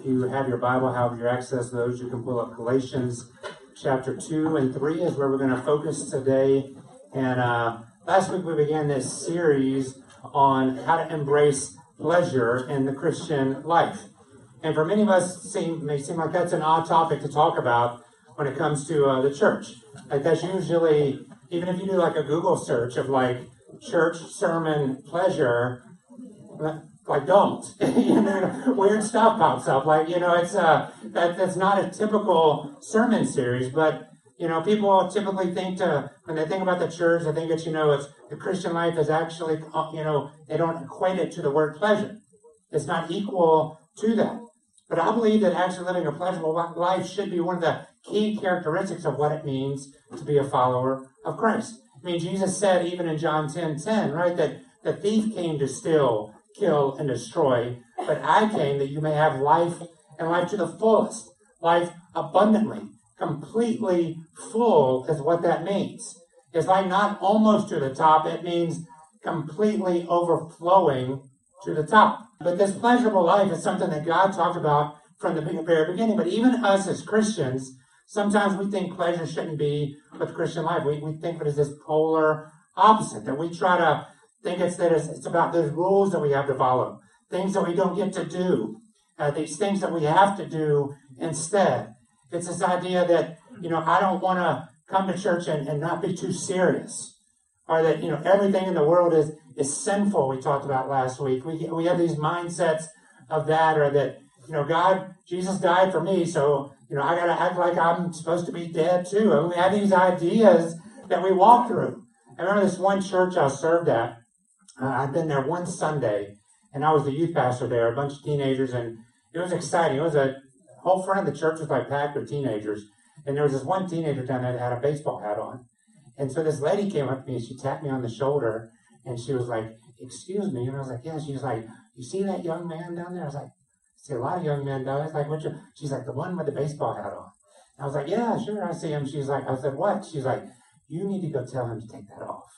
If you have your Bible, however you access those, you can pull up Galatians chapter 2 and 3 is where we're going to focus today. And uh, last week we began this series on how to embrace pleasure in the Christian life. And for many of us, seem may seem like that's an odd topic to talk about when it comes to uh, the church. Like that's usually, even if you do like a Google search of like church sermon pleasure, like don't. You know weird stuff pops up. Like you know it's uh that that's not a typical sermon series but you know people typically think to when they think about the church they think that you know it's the christian life is actually uh, you know they don't equate it to the word pleasure. It's not equal to that. But i believe that actually living a pleasurable life should be one of the key characteristics of what it means to be a follower of christ. I mean jesus said even in john 10 10 right that the thief came to steal kill, and destroy, but I came that you may have life and life to the fullest, life abundantly, completely full is what that means. It's like not almost to the top, it means completely overflowing to the top. But this pleasurable life is something that God talked about from the very beginning. But even us as Christians, sometimes we think pleasure shouldn't be with Christian life. We, we think of it as this polar opposite, that we try to think it's that it's, about those rules that we have to follow, things that we don't get to do, uh, these things that we have to do instead. It's this idea that, you know, I don't want to come to church and, and not be too serious. Or that, you know, everything in the world is, is sinful, we talked about last week. We, we have these mindsets of that, or that, you know, God, Jesus died for me, so, you know, I got to act like I'm supposed to be dead too. And we have these ideas that we walk through. I remember this one church I served at, uh, I'd been there one Sunday, and I was the youth pastor there, a bunch of teenagers, and it was exciting. It was a whole front of the church was like packed with teenagers, and there was this one teenager down there that had a baseball hat on. And so this lady came up to me and she tapped me on the shoulder, and she was like, "Excuse me," and I was like, "Yeah." She was like, "You see that young man down there?" I was like, "I see a lot of young men down there." Like, "What?" She's like, "The one with the baseball hat on." I was like, "Yeah, sure, I see him." She's like, "I said what?" She's like, "You need to go tell him to take that off."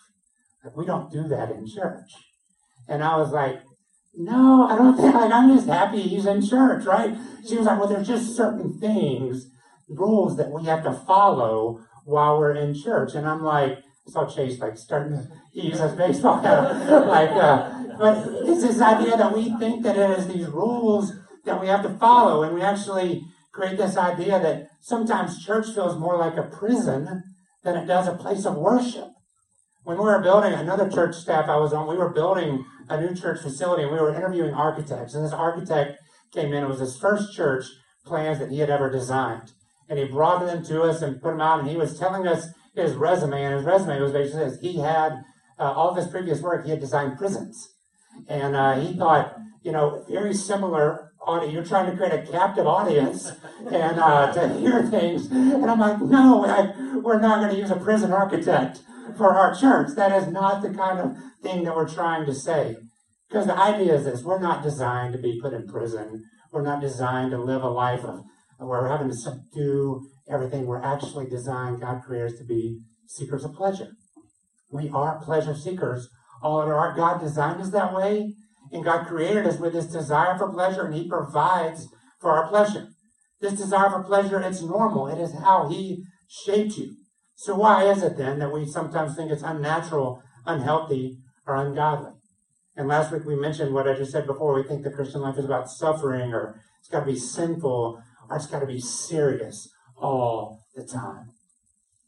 Like, we don't do that in church. And I was like, no, I don't think, like, I'm just happy he's in church, right? She was like, well, there's just certain things, rules that we have to follow while we're in church. And I'm like, I saw Chase like starting to use his baseball hat. like, uh, but it's this idea that we think that it is these rules that we have to follow. And we actually create this idea that sometimes church feels more like a prison than it does a place of worship when we were building another church staff I was on, we were building a new church facility and we were interviewing architects. And this architect came in, it was his first church plans that he had ever designed. And he brought them to us and put them out, and he was telling us his resume. And his resume was basically this he had uh, all of his previous work, he had designed prisons. And uh, he thought, you know, very similar audience. You're trying to create a captive audience and uh, to hear things. And I'm like, no, I, we're not going to use a prison architect for our church. That is not the kind of thing that we're trying to say. Because the idea is this we're not designed to be put in prison. We're not designed to live a life of where we're having to subdue everything. We're actually designed, God created us to be seekers of pleasure. We are pleasure seekers. All of our God designed us that way, and God created us with this desire for pleasure, and He provides for our pleasure. This desire for pleasure, it's normal. It is how He shaped you. So why is it then that we sometimes think it's unnatural, unhealthy, or ungodly? And last week we mentioned what I just said before. We think the Christian life is about suffering, or it's got to be sinful, or it's got to be serious all the time.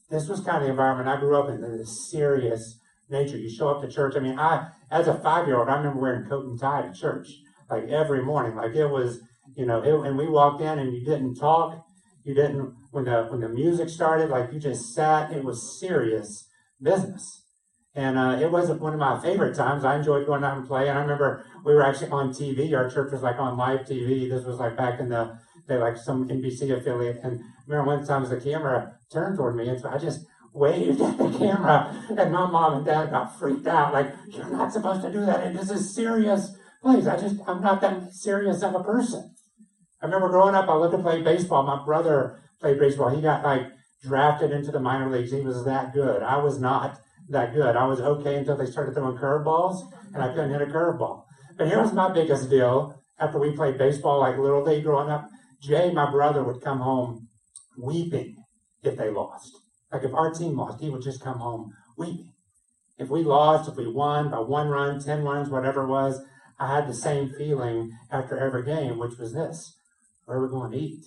This was kind of the environment I grew up in, this serious nature. You show up to church. I mean, I, as a five-year-old, I remember wearing coat and tie to church, like every morning. Like it was, you know, it, and we walked in and you didn't talk you didn't when the when the music started, like you just sat. It was serious business, and uh, it wasn't one of my favorite times. I enjoyed going out and playing. I remember we were actually on TV. Our church was like on live TV. This was like back in the they like some NBC affiliate. And I remember one time the camera turned toward me, and so I just waved at the camera, and my mom and dad got freaked out. Like you're not supposed to do that. And this is serious place. I just I'm not that serious of a person. I remember growing up, I loved to play baseball. My brother played baseball. He got like drafted into the minor leagues. He was that good. I was not that good. I was okay until they started throwing curveballs, and I couldn't hit a curveball. But here was my biggest deal. after we played baseball, like little league growing up, Jay, my brother, would come home weeping if they lost. Like if our team lost, he would just come home weeping. If we lost, if we won by one run, 10 runs, whatever it was, I had the same feeling after every game, which was this. Where are we going to eat?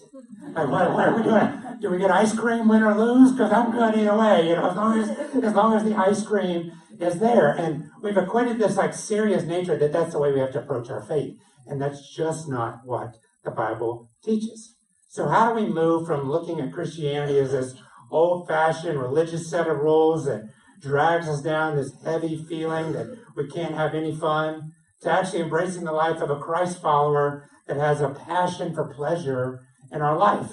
Like, what, what are we doing? Do we get ice cream, win or lose? Because I'm good either way, you know, as long as, as long as the ice cream is there. And we've equated this like serious nature that that's the way we have to approach our faith. And that's just not what the Bible teaches. So how do we move from looking at Christianity as this old fashioned religious set of rules that drags us down this heavy feeling that we can't have any fun to actually embracing the life of a Christ follower that has a passion for pleasure in our life?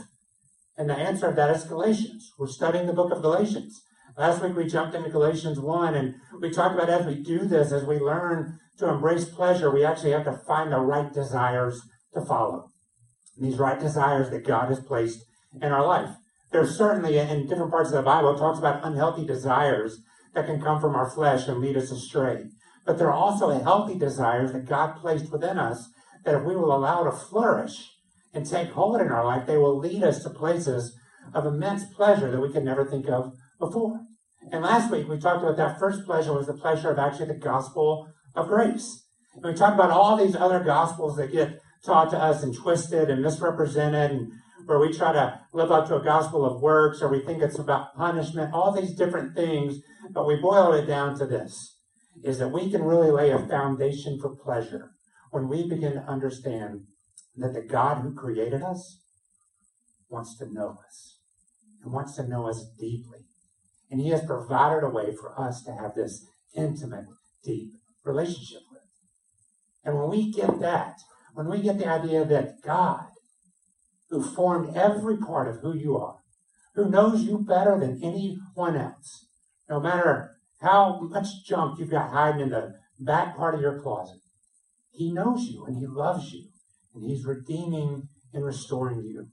And the answer of that is Galatians. We're studying the book of Galatians. Last week we jumped into Galatians 1 and we talked about as we do this, as we learn to embrace pleasure, we actually have to find the right desires to follow. These right desires that God has placed in our life. There's certainly in different parts of the Bible, talks about unhealthy desires that can come from our flesh and lead us astray. But there are also healthy desires that God placed within us that if we will allow to flourish and take hold in our life, they will lead us to places of immense pleasure that we could never think of before. And last week we talked about that first pleasure was the pleasure of actually the gospel of grace. And we talked about all these other gospels that get taught to us and twisted and misrepresented and where we try to live up to a gospel of works or we think it's about punishment, all these different things. But we boil it down to this is that we can really lay a foundation for pleasure when we begin to understand that the God who created us wants to know us and wants to know us deeply. And he has provided a way for us to have this intimate, deep relationship with. And when we get that, when we get the idea that God, who formed every part of who you are, who knows you better than anyone else, no matter how much junk you've got hiding in the back part of your closet, he knows you and he loves you and he's redeeming and restoring you.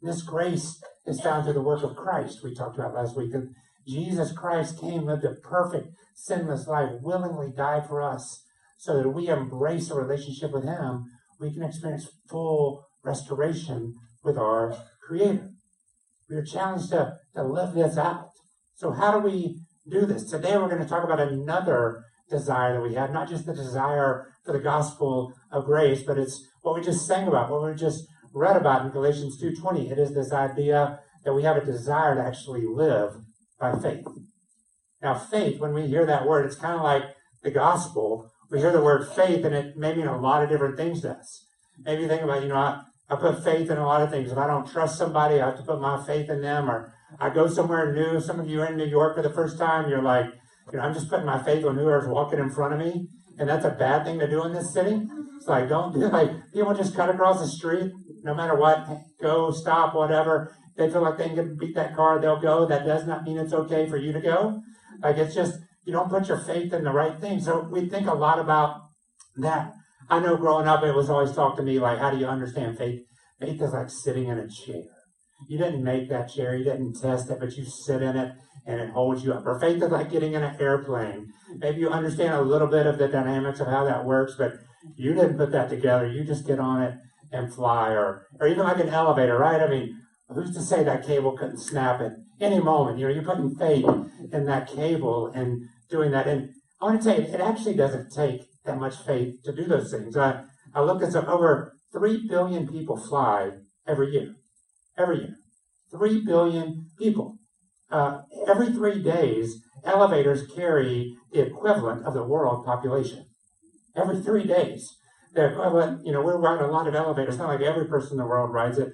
This grace is found through the work of Christ we talked about last week. That Jesus Christ came, lived a perfect, sinless life, willingly died for us, so that we embrace a relationship with him, we can experience full restoration with our Creator. We are challenged to, to live this out. So how do we do this? Today we're going to talk about another desire that we have, not just the desire for the gospel of grace, but it's what we just sang about, what we just read about in Galatians 2.20. It is this idea that we have a desire to actually live by faith. Now, faith, when we hear that word, it's kind of like the gospel. We hear the word faith, and it may mean a lot of different things to us. Maybe you think about, you know, I, I put faith in a lot of things. If I don't trust somebody, I have to put my faith in them. Or I go somewhere new. Some of you are in New York for the first time. You're like, you know, I'm just putting my faith on whoever's walking in front of me. And that's a bad thing to do in this city. It's like, don't do like people just cut across the street, no matter what, go, stop, whatever. They feel like they can beat that car, they'll go. That does not mean it's okay for you to go. Like it's just, you don't put your faith in the right thing. So we think a lot about that. I know growing up, it was always talked to me like, how do you understand faith? Faith is like sitting in a chair. You didn't make that chair, you didn't test it, but you sit in it and it holds you up. Or faith is like getting in an airplane. Maybe you understand a little bit of the dynamics of how that works, but you didn't put that together. You just get on it and fly. Or, or even like an elevator, right? I mean, who's to say that cable couldn't snap at any moment? You know, you're putting faith in that cable and doing that. And I want to tell you, it actually doesn't take that much faith to do those things. I, I looked this up. Over 3 billion people fly every year. Every year. 3 billion people. Uh, every three days, elevators carry the equivalent of the world population. Every three days. The equivalent, you know, we're riding a lot of elevators. Not like every person in the world rides it.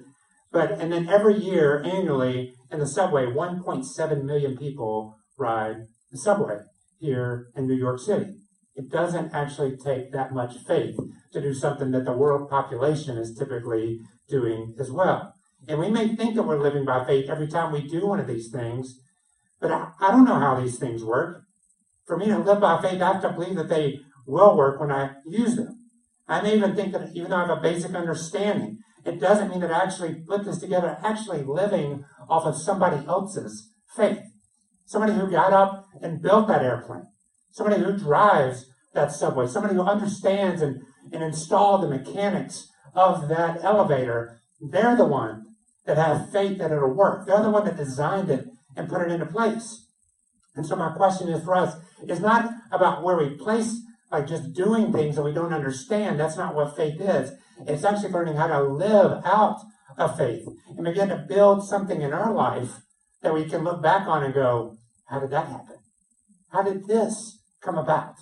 But, and then every year, annually, in the subway, 1.7 million people ride the subway here in New York City. It doesn't actually take that much faith to do something that the world population is typically doing as well. And we may think that we're living by faith every time we do one of these things, but I, I don't know how these things work. For me to live by faith, I have to believe that they will work when I use them. I may even think that even though I have a basic understanding, it doesn't mean that I actually put this together, actually living off of somebody else's faith. Somebody who got up and built that airplane. Somebody who drives that subway. Somebody who understands and, and install the mechanics of that elevator, they're the one that have faith that it'll work. They're the one that designed it and put it into place. And so my question is for us is not about where we place like just doing things that we don't understand. That's not what faith is. It's actually learning how to live out of faith and begin to build something in our life that we can look back on and go, how did that happen? How did this come about?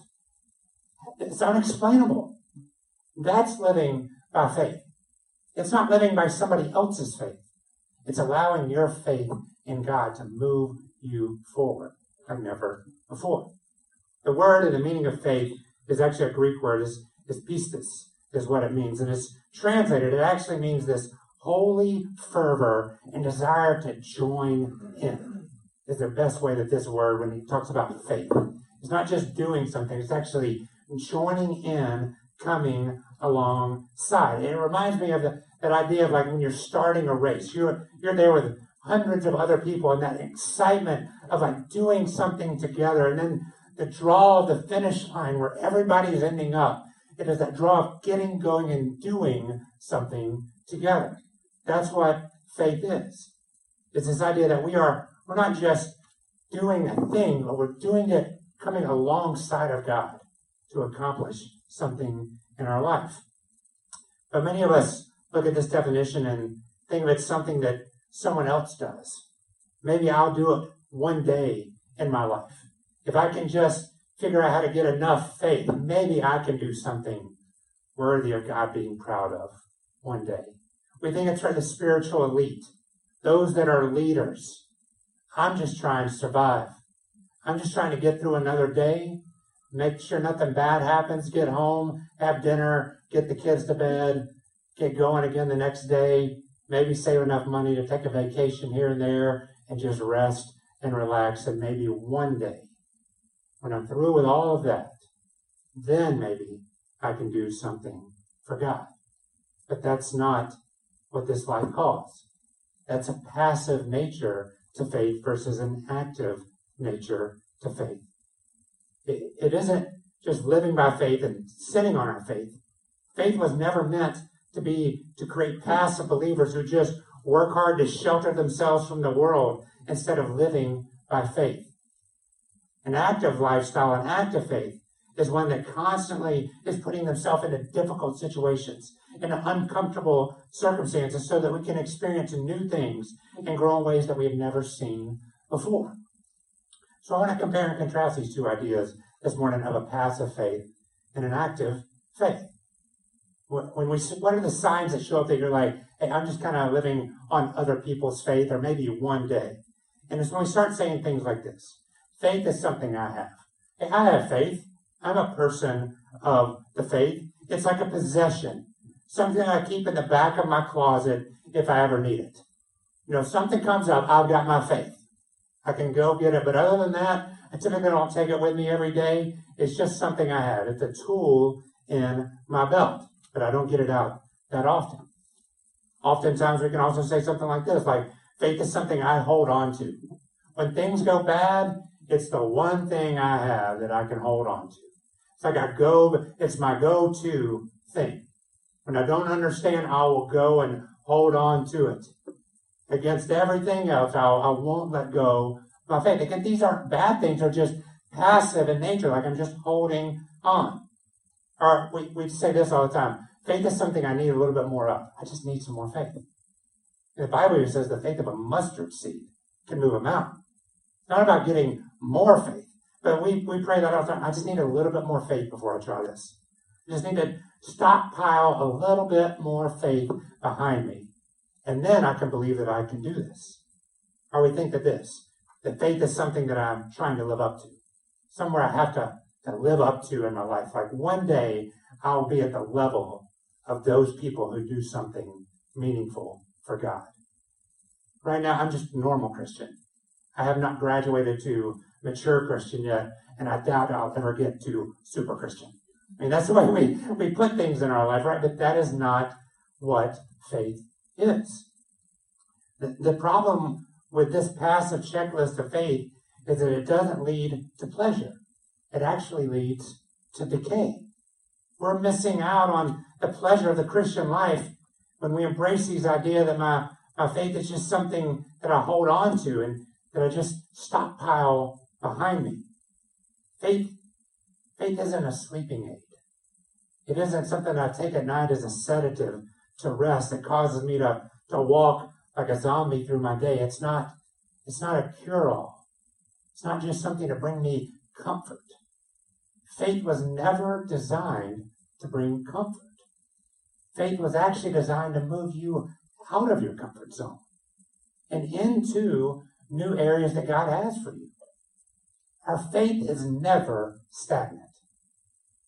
It's unexplainable. That's living by faith. It's not living by somebody else's faith. It's allowing your faith in God to move you forward like never before. The word and the meaning of faith is actually a Greek word, is, is pistis, is what it means. And it's translated, it actually means this holy fervor and desire to join in. Is the best way that this word, when he talks about faith, it's not just doing something, it's actually joining in, coming alongside. it reminds me of the, that idea of like when you're starting a race, you're, you're there with hundreds of other people and that excitement of like doing something together. And then the draw of the finish line where everybody is ending up. It is that draw of getting going and doing something together. That's what faith is. It's this idea that we are, we're not just doing a thing, but we're doing it coming alongside of God to accomplish something in our life. But many of us look at this definition and think of it something that someone else does. Maybe I'll do it one day in my life. If I can just figure out how to get enough faith, maybe I can do something worthy of God being proud of one day. We think it's for the spiritual elite, those that are leaders. I'm just trying to survive. I'm just trying to get through another day, make sure nothing bad happens, get home, have dinner, get the kids to bed, get going again the next day, maybe save enough money to take a vacation here and there and just rest and relax. And maybe one day, when I'm through with all of that, then maybe I can do something for God. But that's not what this life calls. That's a passive nature to faith versus an active nature to faith. It, it isn't just living by faith and sitting on our faith. Faith was never meant to be to create passive believers who just work hard to shelter themselves from the world instead of living by faith. An active lifestyle, an active faith, is one that constantly is putting themselves into difficult situations, in uncomfortable circumstances, so that we can experience new things and grow in ways that we have never seen before. So I want to compare and contrast these two ideas this morning of a passive faith and an active faith when we what are the signs that show up that you're like hey i'm just kind of living on other people's faith or maybe one day? And it's when we start saying things like this. Faith is something i have. Hey i have faith. I'm a person of the faith. It's like a possession. Something i keep in the back of my closet if i ever need it. You know something comes up i've got my faith. I can go get it. But other than that i typically don't take it with me every day. It's just something i have. It's a tool in my belt but I don't get it out that often. Oftentimes, we can also say something like this like, faith is something I hold on to. When things go bad, it's the one thing I have that I can hold on to. It's like I go, it's my go to thing. When I don't understand, I will go and hold on to it. Against everything else, I'll, I won't let go my faith. Again, these aren't bad things, they're just passive in nature, like I'm just holding on. Or we, we say this all the time faith is something I need a little bit more of. I just need some more faith. And the Bible here says the faith of a mustard seed can move a mountain. It's not about getting more faith, but we, we pray that all the time. I just need a little bit more faith before I try this. I just need to stockpile a little bit more faith behind me. And then I can believe that I can do this. Or we think that this, that faith is something that I'm trying to live up to. Somewhere I have to to live up to in my life. Like one day I'll be at the level of those people who do something meaningful for God. Right now, I'm just a normal Christian. I have not graduated to mature Christian yet, and I doubt I'll ever get to super Christian. I mean, that's the way we, we put things in our life, right? But that is not what faith is. The, the problem with this passive checklist of faith is that it doesn't lead to pleasure it actually leads to decay. We're missing out on the pleasure of the Christian life when we embrace these idea that my, my faith is just something that I hold on to and that I just stockpile behind me. Faith, faith isn't a sleeping aid. It isn't something I take at night as a sedative to rest that causes me to, to walk like a zombie through my day. It's not, it's not a cure-all. It's not just something to bring me comfort. Faith was never designed to bring comfort. Faith was actually designed to move you out of your comfort zone and into new areas that God has for you. Our faith is never stagnant.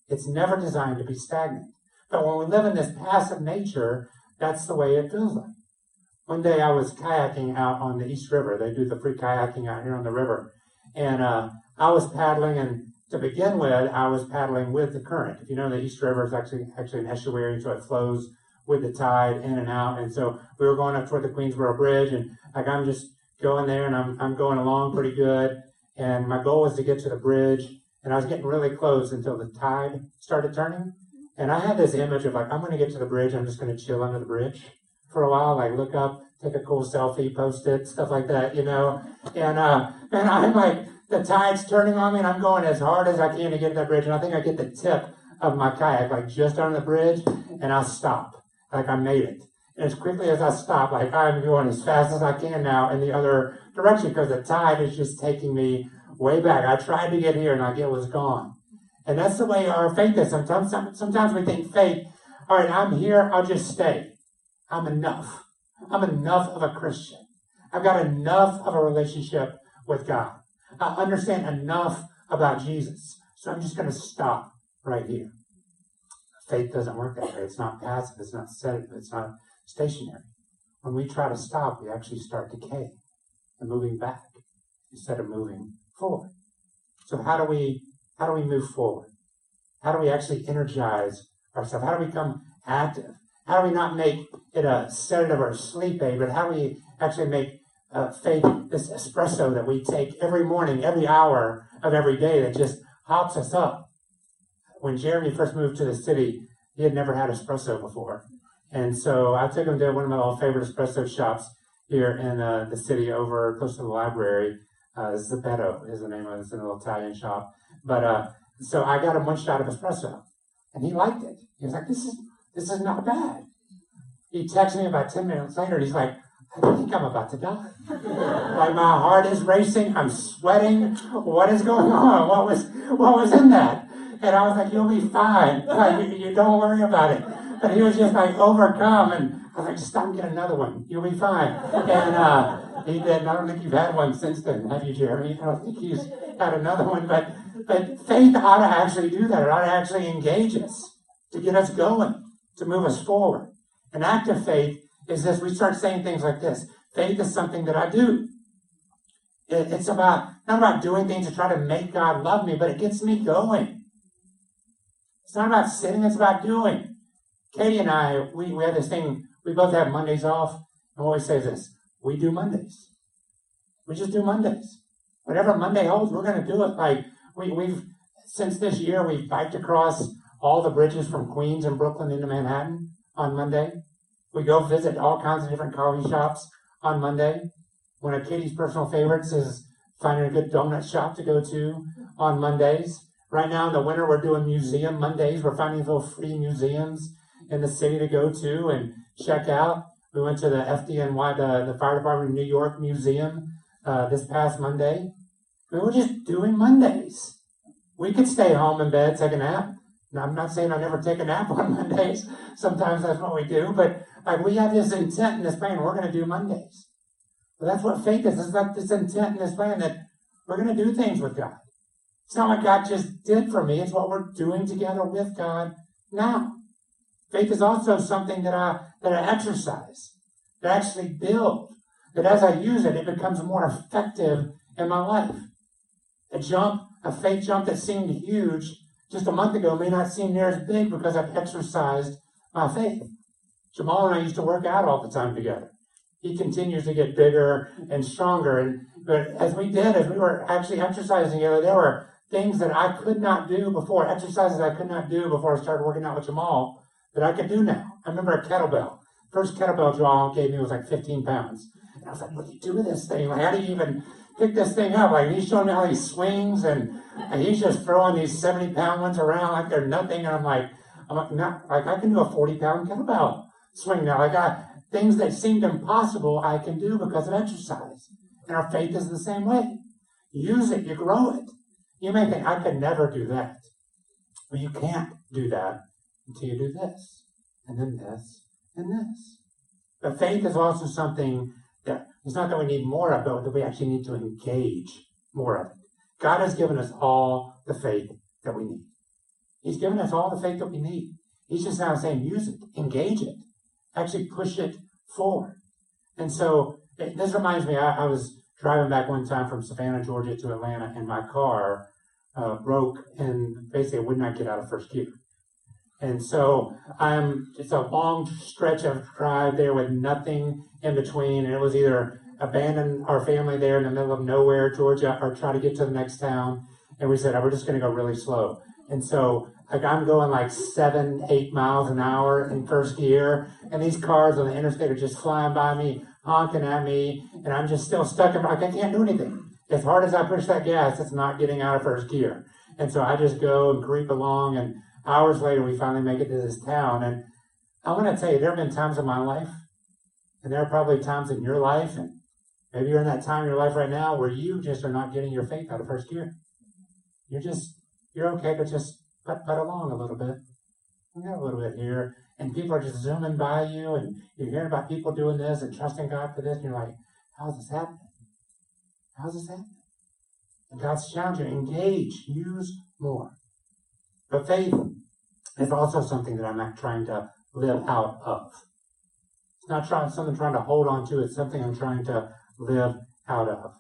It's never designed to be stagnant. But when we live in this passive nature, that's the way it feels like. One day I was kayaking out on the East River. They do the free kayaking out here on the river. And uh, I was paddling, and to begin with, I was paddling with the current. If you know, the East River is actually actually an estuary, so it flows with the tide in and out. And so we were going up toward the Queensboro Bridge, and like I'm just going there, and I'm I'm going along pretty good. And my goal was to get to the bridge, and I was getting really close until the tide started turning. And I had this image of like, I'm going to get to the bridge. I'm just going to chill under the bridge for a while, like look up, take a cool selfie, post it, stuff like that, you know. And uh, and I'm like, the tide's turning on me, and I'm going as hard as I can to get to that bridge. And I think I get the tip of my kayak, like just on the bridge, and I stop, like I made it. And as quickly as I stop, like I'm going as fast as I can now in the other direction because the tide is just taking me way back. I tried to get here, and like it was gone. And that's the way our faith is. Sometimes, sometimes we think faith, all right, I'm here, I'll just stay. I'm enough. I'm enough of a Christian. I've got enough of a relationship with God. I understand enough about Jesus. So I'm just going to stop right here. Faith doesn't work that way. It's not passive. It's not sedative. It's not stationary. When we try to stop, we actually start decaying and moving back instead of moving forward. So how do we how do we move forward? How do we actually energize ourselves? How do we become active? How do we not make it a sedative or a sleep aid, but how do we actually make uh, faith this espresso that we take every morning, every hour of every day that just hops us up? When Jeremy first moved to the city, he had never had espresso before. And so I took him to one of my old favorite espresso shops here in uh, the city over close to the library. Uh, is the name of it. It's a little Italian shop. But uh, so I got him one shot of espresso, and he liked it. He was like, "This is this is not bad." He texted me about ten minutes later. He's like, "I think I'm about to die. like my heart is racing. I'm sweating. What is going on? What was what was in that?" And I was like, "You'll be fine. Like you, you don't worry about it." But he was just like overcome, and I was like, "Just stop and get another one. You'll be fine." And uh, he did. I don't think you've had one since then, have you, Jeremy? I don't think he's had another one, but but faith ought to actually do that. It ought to actually engage us to get us going, to move us forward. An act of faith is this we start saying things like this faith is something that I do. It, it's about not about doing things to try to make God love me, but it gets me going. It's not about sitting, it's about doing. Katie and I, we, we have this thing, we both have Mondays off, and we always say this we do Mondays. We just do Mondays. Whatever Monday holds, we're going to do it. Like we, we've since this year we've biked across all the bridges from Queens and Brooklyn into Manhattan on Monday. We go visit all kinds of different coffee shops on Monday. One of Katie's personal favorites is finding a good donut shop to go to on Mondays. Right now in the winter, we're doing museum Mondays. We're finding little free museums in the city to go to and check out. We went to the FDNY, the, the Fire Department of New York Museum uh, this past Monday. We were just doing Mondays. We could stay home in bed, take a nap. Now, I'm not saying I never take a nap on Mondays. Sometimes that's what we do, but like we have this intent in this plan. We're going to do Mondays. But that's what faith is. It's about this intent in this plan that we're going to do things with God. It's not what God just did for me. It's what we're doing together with God now. Faith is also something that I that I exercise, that I actually build. That as I use it, it becomes more effective in my life. A jump, a faith jump that seemed huge just a month ago may not seem near as big because I've exercised my faith. Jamal and I used to work out all the time together. He continues to get bigger and stronger. And but as we did, as we were actually exercising together, there were things that I could not do before, exercises I could not do before I started working out with Jamal that I could do now. I remember a kettlebell. First kettlebell Jamal gave me was like 15 pounds. And I was like, what do you do with this thing? Like, how do you even pick this thing up? Like, he's showing me how he swings and, and he's just throwing these 70 pound ones around like they're nothing. And I'm like, I'm like, not, like I can do a 40 pound kettlebell swing now. I got things that seemed impossible, I can do because of exercise. And our faith is the same way. Use it, you grow it. You may think, I could never do that. Well, you can't do that until you do this, and then this, and this. But faith is also something that it's not that we need more of, but that we actually need to engage more of it. God has given us all the faith that we need. He's given us all the faith that we need. He's just now saying, use it, engage it, actually push it forward. And so this reminds me, I, I was driving back one time from Savannah, Georgia to Atlanta, and my car uh, broke and basically I would not get out of first gear. And so I'm it's a long stretch of drive there with nothing in between, and it was either abandon our family there in the middle of nowhere, Georgia, or try to get to the next town. And we said, oh, we're just going to go really slow. And so like I'm going like seven, eight miles an hour in first gear, and these cars on the interstate are just flying by me, honking at me, and I'm just still stuck in. Like I can't do anything. As hard as I push that gas, it's not getting out of first gear. And so I just go and creep along, and hours later we finally make it to this town. And I want to tell you, there have been times in my life, and there are probably times in your life, and maybe you're in that time in your life right now where you just are not getting your faith out of first gear. You're just you're okay, but just put, put along a little bit. We got a little bit here. And people are just zooming by you, and you're hearing about people doing this and trusting God for this, and you're like, how's this happening? How's this happening? And God's challenging engage, use more. But faith is also something that I'm not trying to live out of. It's not trying, something I'm trying to hold on to, it's something I'm trying to live out of.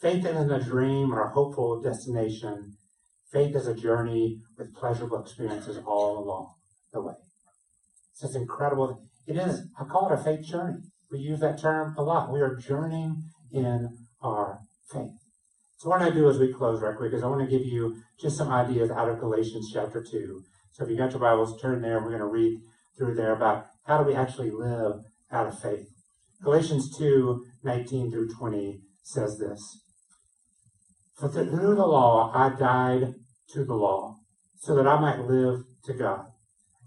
Faith isn't a dream or a hopeful destination. Faith is a journey with pleasurable experiences all along the way. It's incredible. It is, I call it a faith journey. We use that term a lot. We are journeying in our faith. So what I do as we close right quick is I want to give you just some ideas out of Galatians chapter 2. So if you got your Bibles, turn there. We're going to read through there about how do we actually live out of faith. Galatians 2, 19 through 20 says this. For through the law I died to the law, so that I might live to God.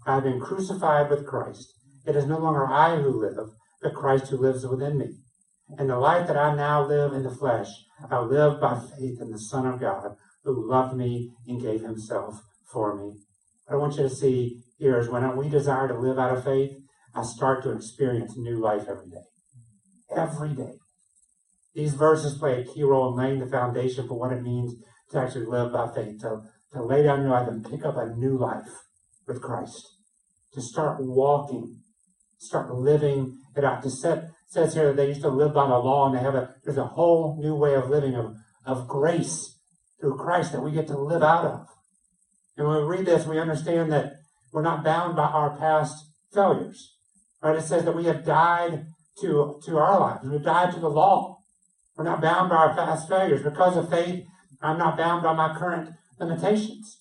I have been crucified with Christ. It is no longer I who live, but Christ who lives within me. And the life that I now live in the flesh, I live by faith in the Son of God, who loved me and gave himself for me. What I want you to see here is when we desire to live out of faith, I start to experience new life every day. Every day. These verses play a key role in laying the foundation for what it means to actually live by faith, to, to lay down your life and pick up a new life with Christ, to start walking, start living it out. To set says here that they used to live by the law and they have a there's a whole new way of living of, of grace through Christ that we get to live out of. And when we read this, we understand that we're not bound by our past failures. Right? It says that we have died to, to our lives. We've died to the law. We're not bound by our past failures. Because of faith, I'm not bound by my current limitations.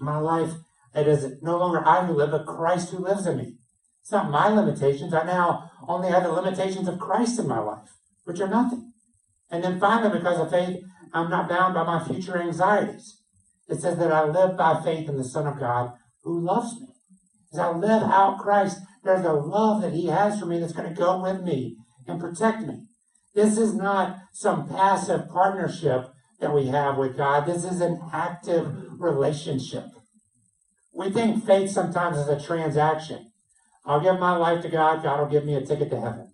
My life, it is no longer I who live, but Christ who lives in me. It's not my limitations. I now only have the limitations of Christ in my life, which are nothing. And then finally, because of faith, I'm not bound by my future anxieties. It says that I live by faith in the Son of God who loves me. As I live out Christ, there's a love that He has for me that's going to go with me and protect me. This is not some passive partnership that we have with God. This is an active relationship. We think faith sometimes is a transaction. I'll give my life to God, God will give me a ticket to heaven.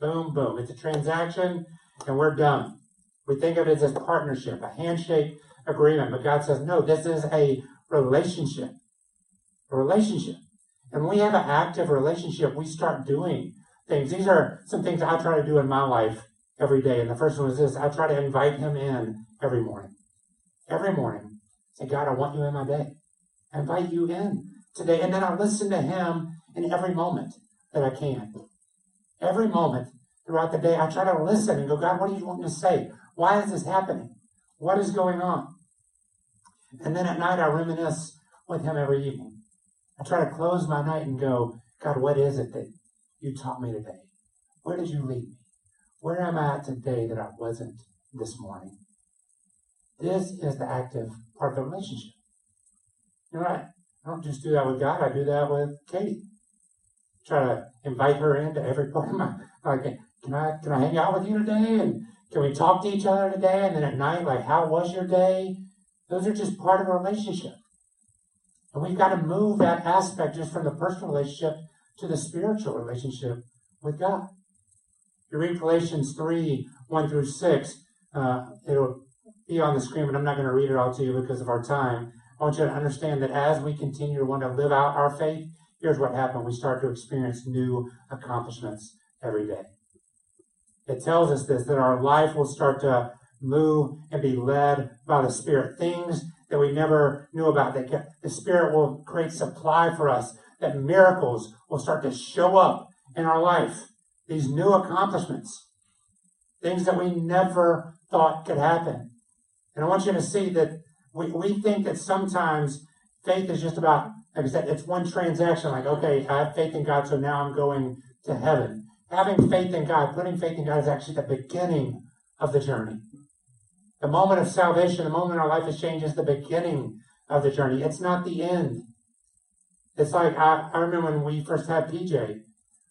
Boom, boom. It's a transaction, and we're done. We think of it as a partnership, a handshake agreement, but God says, no, this is a relationship. A relationship. And when we have an active relationship, we start doing things. These are some things I try to do in my life every day. And the first one is this I try to invite Him in every morning. Every morning. Say, God, I want you in my day. I invite you in today. And then I listen to Him in every moment that I can. Every moment throughout the day, I try to listen and go, God, what do you want me to say? Why is this happening? What is going on? And then at night, I reminisce with him every evening. I try to close my night and go, God, what is it that you taught me today? Where did you lead me? Where am I today that I wasn't this morning? This is the active part of the relationship. You know, I, I don't just do that with God, I do that with Katie. Try to invite her into every part of my like can I can I hang out with you today? And can we talk to each other today? And then at night, like, how was your day? Those are just part of a relationship. And we've got to move that aspect just from the personal relationship to the spiritual relationship with God. You read Galatians 3, 1 through 6, uh, it'll be on the screen, but I'm not going to read it all to you because of our time. I want you to understand that as we continue to want to live out our faith, here's what happened. We start to experience new accomplishments every day. It tells us this, that our life will start to move and be led by the Spirit. Things that we never knew about, that the Spirit will create supply for us, that miracles will start to show up in our life. These new accomplishments, things that we never thought could happen. And I want you to see that we, we think that sometimes faith is just about, like I said, it's one transaction, like, okay, I have faith in God, so now I'm going to heaven. Having faith in God, putting faith in God is actually the beginning of the journey. The moment of salvation, the moment our life is changed, is the beginning of the journey. It's not the end. It's like I, I remember when we first had PJ,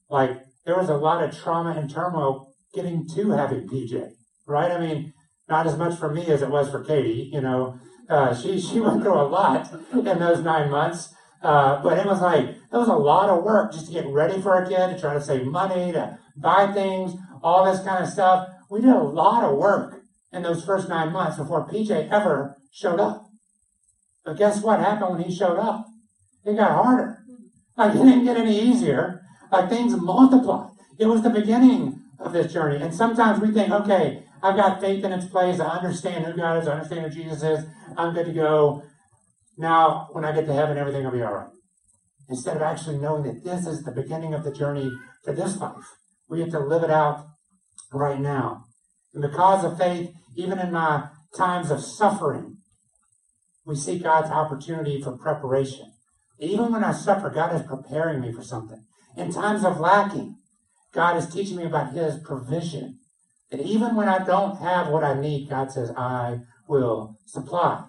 like there was a lot of trauma and turmoil getting to having PJ, right? I mean, not as much for me as it was for Katie. You know, uh, she she went through a lot in those nine months. Uh, but it was like it was a lot of work just to get ready for a kid, to try to save money, to buy things, all this kind of stuff. We did a lot of work in those first nine months before PJ ever showed up. But guess what happened when he showed up? It got harder. Like it didn't get any easier. Like things multiply. It was the beginning of this journey. And sometimes we think, okay, I've got faith in its place. I understand who God is. I understand who Jesus is. I'm good to go. Now, when I get to heaven, everything will be all right. Instead of actually knowing that this is the beginning of the journey to this life, we have to live it out right now. And because of faith, even in my times of suffering, we see God's opportunity for preparation. Even when I suffer, God is preparing me for something. In times of lacking, God is teaching me about His provision. And even when I don't have what I need, God says, I will supply.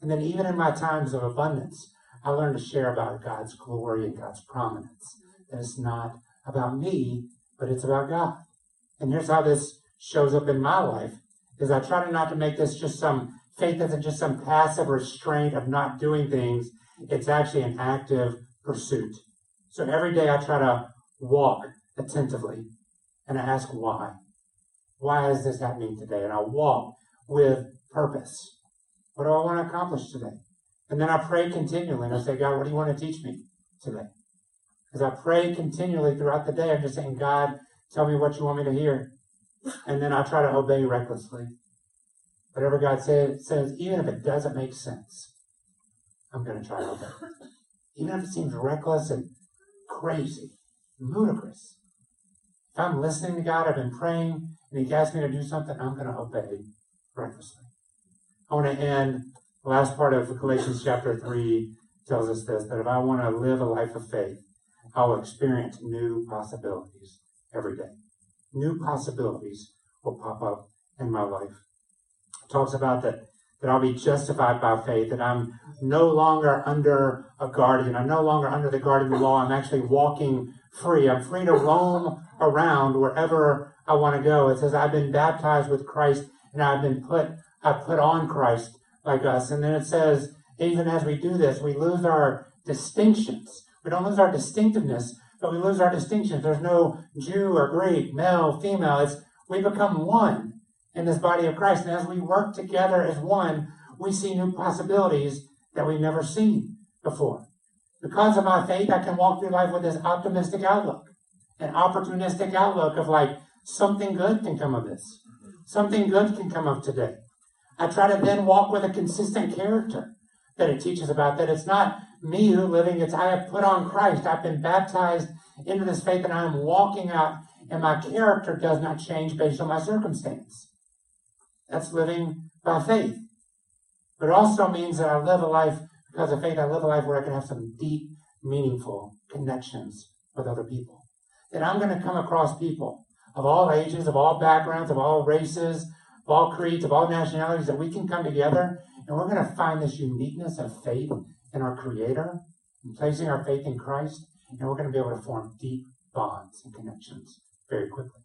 And then even in my times of abundance, I learn to share about God's glory and God's prominence. That it's not about me, but it's about God. And here's how this shows up in my life is I try to not to make this just some faith isn't just some passive restraint of not doing things. It's actually an active pursuit. So every day I try to walk attentively and I ask why. Why is this happening today? And I walk with purpose. What do I want to accomplish today? And then I pray continually and I say, God, what do you want to teach me today? Because I pray continually throughout the day, I'm just saying, God, tell me what you want me to hear. And then I try to obey recklessly. Whatever God say, says, even if it doesn't make sense, I'm going to try to obey. Even if it seems reckless and crazy, ludicrous. If I'm listening to God, I've been praying, and He asks me to do something, I'm going to obey recklessly. I want to end the last part of Galatians chapter 3 tells us this that if I want to live a life of faith, I will experience new possibilities every day. New possibilities will pop up in my life. It talks about that that I'll be justified by faith, that I'm no longer under a guardian. I'm no longer under the guardian of the law. I'm actually walking free. I'm free to roam around wherever I want to go. It says, I've been baptized with Christ and I've been put have put on Christ like us. And then it says, even as we do this, we lose our distinctions. We don't lose our distinctiveness, but we lose our distinctions. There's no Jew or Greek, male, female. It's we become one in this body of Christ. And as we work together as one, we see new possibilities that we've never seen before. Because of my faith, I can walk through life with this optimistic outlook, an opportunistic outlook of like something good can come of this. Something good can come of today. I try to then walk with a consistent character that it teaches about, that it's not me who living, it's I have put on Christ. I've been baptized into this faith and I am walking out, and my character does not change based on my circumstance. That's living by faith. But it also means that I live a life, because of faith, I live a life where I can have some deep, meaningful connections with other people. That I'm going to come across people of all ages, of all backgrounds, of all races, of all creeds, of all nationalities, that we can come together and we're going to find this uniqueness of faith in our Creator and placing our faith in Christ, and we're going to be able to form deep bonds and connections very quickly.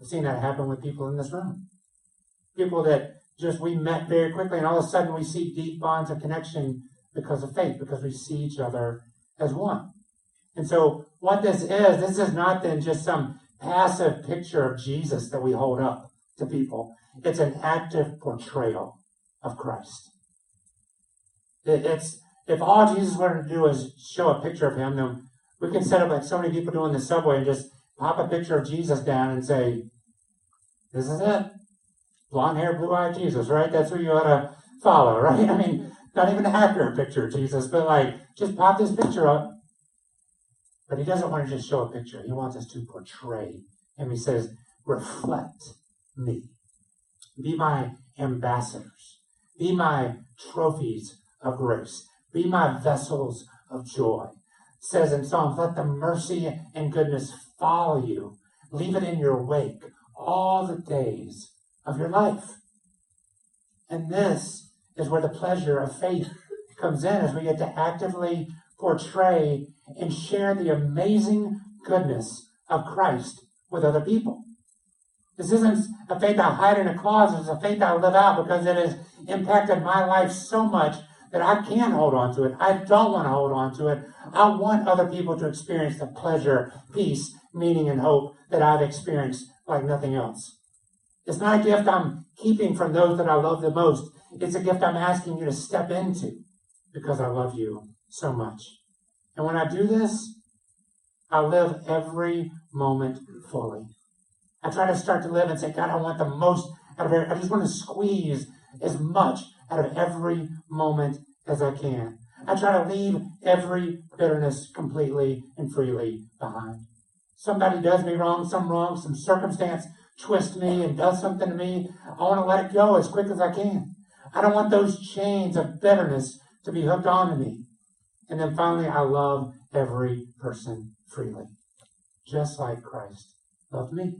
I've seen that happen with people in this room. People that just we met very quickly, and all of a sudden we see deep bonds of connection because of faith, because we see each other as one. And so, what this is, this is not then just some passive picture of Jesus that we hold up to people. It's an active portrayal of Christ. It's if all Jesus wanted to do is show a picture of him, then we can set up like so many people do in the subway and just pop a picture of Jesus down and say, "This is it, blonde hair, blue eyed Jesus, right? That's who you ought to follow, right? I mean, not even an accurate picture of Jesus, but like just pop this picture up." But he doesn't want to just show a picture. He wants us to portray. And he says, reflect me. Be my ambassadors. Be my trophies of grace. Be my vessels of joy. Says in Psalms, let the mercy and goodness follow you. Leave it in your wake all the days of your life. And this is where the pleasure of faith comes in as we get to actively portray and share the amazing goodness of Christ with other people. This isn't a faith I hide in a closet. It's a faith I live out because it has impacted my life so much that I can't hold on to it. I don't want to hold on to it. I want other people to experience the pleasure, peace, meaning, and hope that I've experienced like nothing else. It's not a gift I'm keeping from those that I love the most. It's a gift I'm asking you to step into because I love you so much. And when I do this, I live every moment fully. I try to start to live and say, God, I want the most out of it. I just want to squeeze as much out of every moment as I can. I try to leave every bitterness completely and freely behind. Somebody does me wrong, some wrong, some circumstance twists me and does something to me. I want to let it go as quick as I can. I don't want those chains of bitterness to be hooked onto me. And then finally, I love every person freely, just like Christ loved me.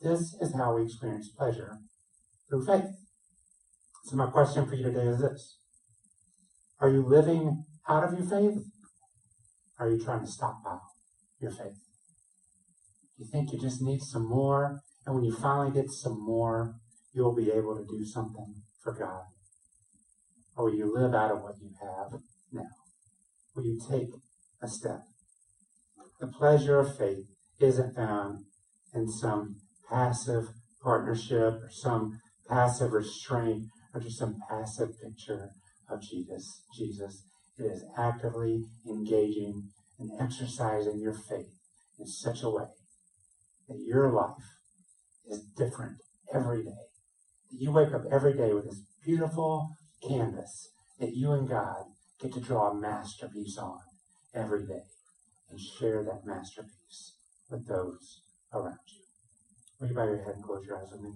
This is how we experience pleasure through faith. So, my question for you today is this Are you living out of your faith? Or are you trying to stockpile your faith? You think you just need some more, and when you finally get some more, you'll be able to do something for God? Or will you live out of what you have now? Will you take a step? The pleasure of faith isn't found in some passive partnership or some passive restraint or just some passive picture of Jesus. Jesus. It is actively engaging and exercising your faith in such a way that your life is different every day. That you wake up every day with this beautiful canvas that you and God get to draw a masterpiece on every day and share that masterpiece with those around you. Will you bow your head and close your eyes with me?